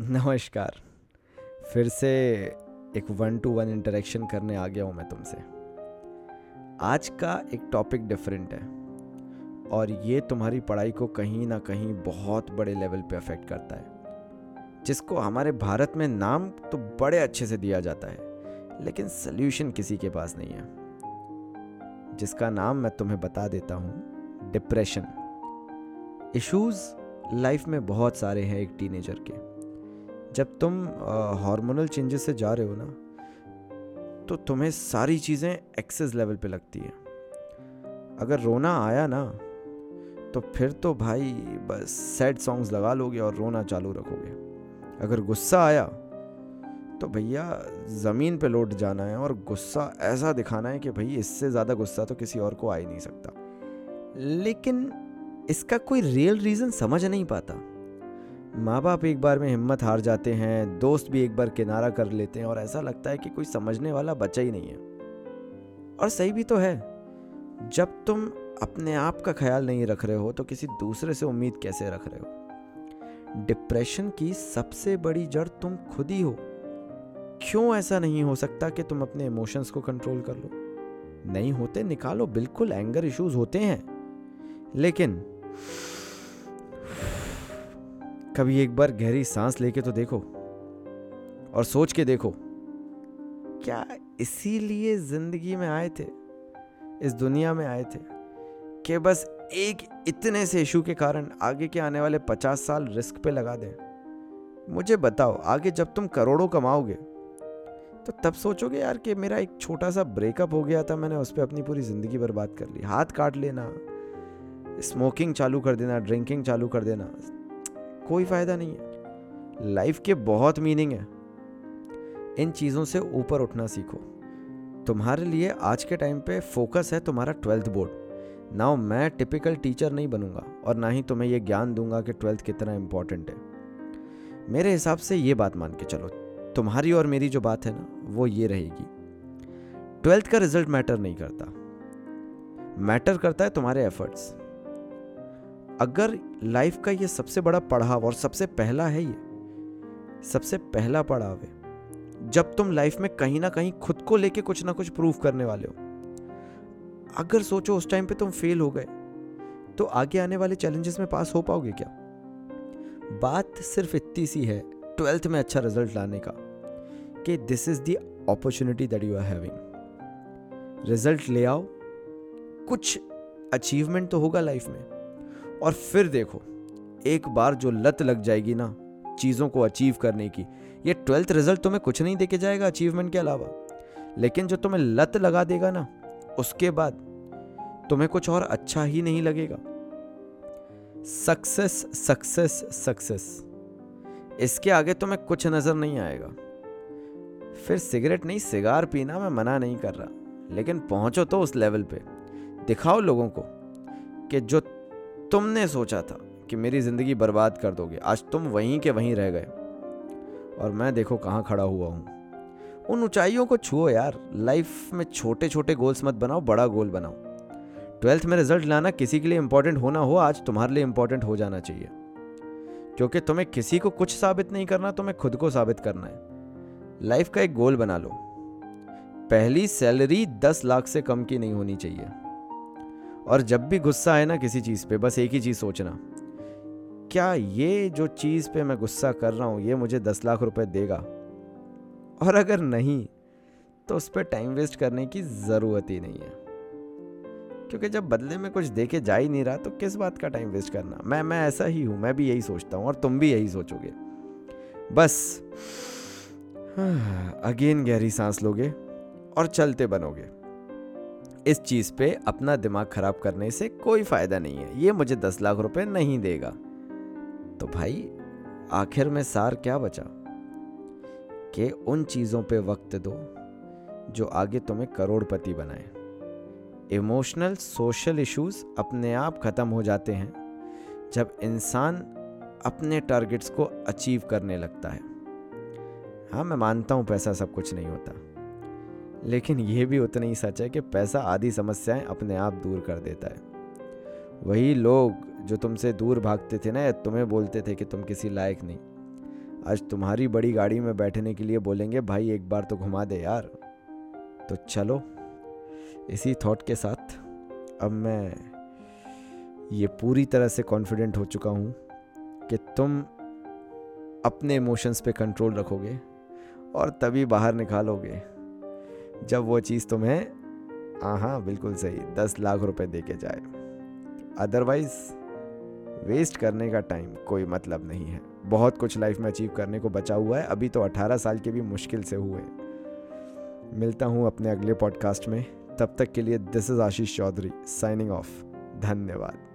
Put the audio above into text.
नमस्कार। फिर से एक वन टू वन इंटरेक्शन करने आ गया हूँ मैं तुमसे। आज का एक टॉपिक डिफरेंट है, और ये तुम्हारी पढ़ाई को कहीं ना कहीं बहुत बड़े लेवल पे अफेक्ट करता है। जिसको हमारे भारत में नाम तो बड़े अच्छे से दिया जाता है, लेकिन सल्यूशन किसी के पास नहीं है। जिसका नाम मैं तुम्हें बता देता हूँ डिप्रेशन इश्यूज़ लाइफ में बहुत सारे हैं एक टीनेजर के। जब तुम हार्मोनल चेंजेस से जा रहे हो ना तो तुम्हें सारी चीज़ें एक्सेस लेवल पे लगती है। अगर रोना आया ना तो फिर तो भाई बस सैड सॉन्ग्स लगा लोगे और रोना चालू रखोगे। अगर गुस्सा आया तो भैया ज़मीन पे लौट जाना है और गुस्सा ऐसा दिखाना है कि भाई इससे ज़्यादा गुस्सा तो किसी और को आ ही नहीं सकता। लेकिन इसका कोई रियल रीज़न समझ नहीं पाता। माँ बाप एक बार में हिम्मत हार जाते हैं, दोस्त भी एक बार किनारा कर लेते हैं और ऐसा लगता है कि कोई समझने वाला बचा ही नहीं है। और सही भी तो है, जब तुम अपने आप का ख्याल नहीं रख रहे हो तो किसी दूसरे से उम्मीद कैसे रख रहे हो? डिप्रेशन की सबसे बड़ी जड़ तुम खुद ही हो। क्यों ऐसा नहीं हो सकता कि तुम अपने इमोशंस को कंट्रोल कर लो? नहीं होते, निकालो, बिल्कुल एंगर इश्यूज़ होते हैं। लेकिन कभी एक बार गहरी सांस लेके तो देखो और सोच के देखो। क्या इसीलिए ज़िंदगी में आए थे, इस दुनिया में आए थे कि बस एक इतने से इशू के कारण आगे के आने वाले पचास साल रिस्क पे लगा दें। मुझे बताओ, आगे जब तुम करोड़ों कमाओगे तो तब सोचोगे यार कि मेरा एक छोटा सा ब्रेकअप हो गया था, मैंने उस पर अपनी पूरी ज़िंदगी बर्बाद कर ली। हाथ काट लेना, स्मोकिंग चालू कर देना, ड्रिंकिंग चालू कर देना कोई फ़ायदा नहीं है। लाइफ के बहुत मीनिंग है। इन चीज़ों से ऊपर उठना सीखो। तुम्हारे लिए आज के टाइम पे फोकस है तुम्हारा ट्वेल्थ बोर्ड नाउ मैं टिपिकल टीचर नहीं बनूँगा और ना ही तुम्हें यह ज्ञान दूँगा कि ट्वेल्थ कितना इंपॉर्टेंट है। मेरे हिसाब से ये बात मान के चलो। तुम्हारी और मेरी जो बात है ना, वो ये रहेगी। ट्वेल्थ का रिज़ल्ट मैटर नहीं करता। मैटर करता है तुम्हारे एफर्ट्स अगर लाइफ का ये सबसे बड़ा पड़ाव और सबसे पहला है ये, सबसे पहला पड़ाव है, जब तुम लाइफ में कहीं ना कहीं खुद को लेके कुछ ना कुछ प्रूव करने वाले हो। अगर सोचो उस टाइम पे तुम फेल हो गए तो आगे आने वाले चैलेंजेस में पास हो पाओगे क्या? बात सिर्फ़ इतनी सी है, ट्वेल्थ में अच्छा रिज़ल्ट लाने का, कि this is the opportunity that you are having result ले आओ, कुछ अचीवमेंट तो होगा लाइफ में और फिर देखो, एक बार जो लत लग जाएगी ना चीज़ों को अचीव करने की, ये ट्वेल्थ रिज़ल्ट तुम्हें कुछ नहीं देके जाएगा अचीवमेंट के अलावा। लेकिन जो तुम्हें लत लगा देगा ना, उसके बाद तुम्हें कुछ और अच्छा ही नहीं लगेगा। सक्सेस सक्सेस सक्सेस इसके आगे तुम्हें कुछ नज़र नहीं आएगा। फिर सिगरेट नहीं सिगार पीना मैं मना नहीं कर रहा, लेकिन पहुंचो तो उस लेवल पे। दिखाओ लोगों को कि जो तुमने सोचा था कि मेरी ज़िंदगी बर्बाद कर दोगे। आज तुम वहीं के वहीं रह गए और मैं देखो कहाँ खड़ा हुआ हूँ। उन ऊंचाइयों को छुओ यार। लाइफ में छोटे छोटे गोल्स मत बनाओ, बड़ा गोल बनाओ। ट्वेल्थ में रिज़ल्ट लाना किसी के लिए इंपॉर्टेंट होना हो, आज तुम्हारे लिए इंपॉर्टेंट हो जाना चाहिए। क्योंकि तुम्हें किसी को कुछ साबित नहीं करना, तुम्हें खुद को साबित करना है। लाइफ का एक गोल बना लो। पहली सैलरी दस लाख से कम की नहीं होनी चाहिए। और जब भी गुस्सा आए ना किसी चीज़ पे, बस एक ही चीज़ सोचना। क्या ये जो चीज़ पे मैं गुस्सा कर रहा हूँ, ये मुझे दस लाख रुपए देगा? और अगर नहीं तो उस पर टाइम वेस्ट करने की ज़रूरत ही नहीं है। क्योंकि जब बदले में कुछ देखे जा ही नहीं रहा तो किस बात का टाइम वेस्ट करना? मैं मैं ऐसा ही हूँ, मैं भी यही सोचता हूँ और तुम भी यही सोचोगे। बस। अगेन गहरी सांस लोगे और चलते बनोगे। इस चीज़ पे अपना दिमाग खराब करने से कोई फ़ायदा नहीं है। ये मुझे दस लाख रुपए नहीं देगा। तो भाई, आखिर में सार क्या बचा? कि उन चीज़ों पे वक्त दो, जो आगे तुम्हें करोड़पति बनाए। इमोशनल सोशल इश्यूज़ अपने आप ख़त्म हो जाते हैं, जब इंसान अपने टारगेट्स को अचीव करने लगता है। हाँ मैं मानता हूँ पैसा सब कुछ नहीं होता। लेकिन यह भी उतना ही सच है कि पैसा आदि समस्याएँ अपने आप दूर कर देता है। वही लोग जो तुमसे दूर भागते थे ना, या तुम्हें बोलते थे कि तुम किसी लायक नहीं। आज तुम्हारी बड़ी गाड़ी में बैठने के लिए बोलेंगे, भाई, एक बार तो घुमा दे यार। तो चलो, इसी थॉट के साथ अब मैं ये पूरी तरह से कॉन्फिडेंट हो चुका हूँ कि तुम अपने इमोशंस पे कंट्रोल रखोगे और तभी बाहर निकालोगे। जब वो चीज़ तुम्हें हाँ हाँ बिल्कुल सही, दस लाख रुपए दे के जाए। अदरवाइज़ वेस्ट करने का टाइम कोई मतलब नहीं है। बहुत कुछ लाइफ में अचीव करने को बचा हुआ है। अभी तो 18 साल के भी मुश्किल से हुए। मिलता हूँ अपने अगले पॉडकास्ट में। तब तक के लिए this is Ashish Chaudhary signing off धन्यवाद।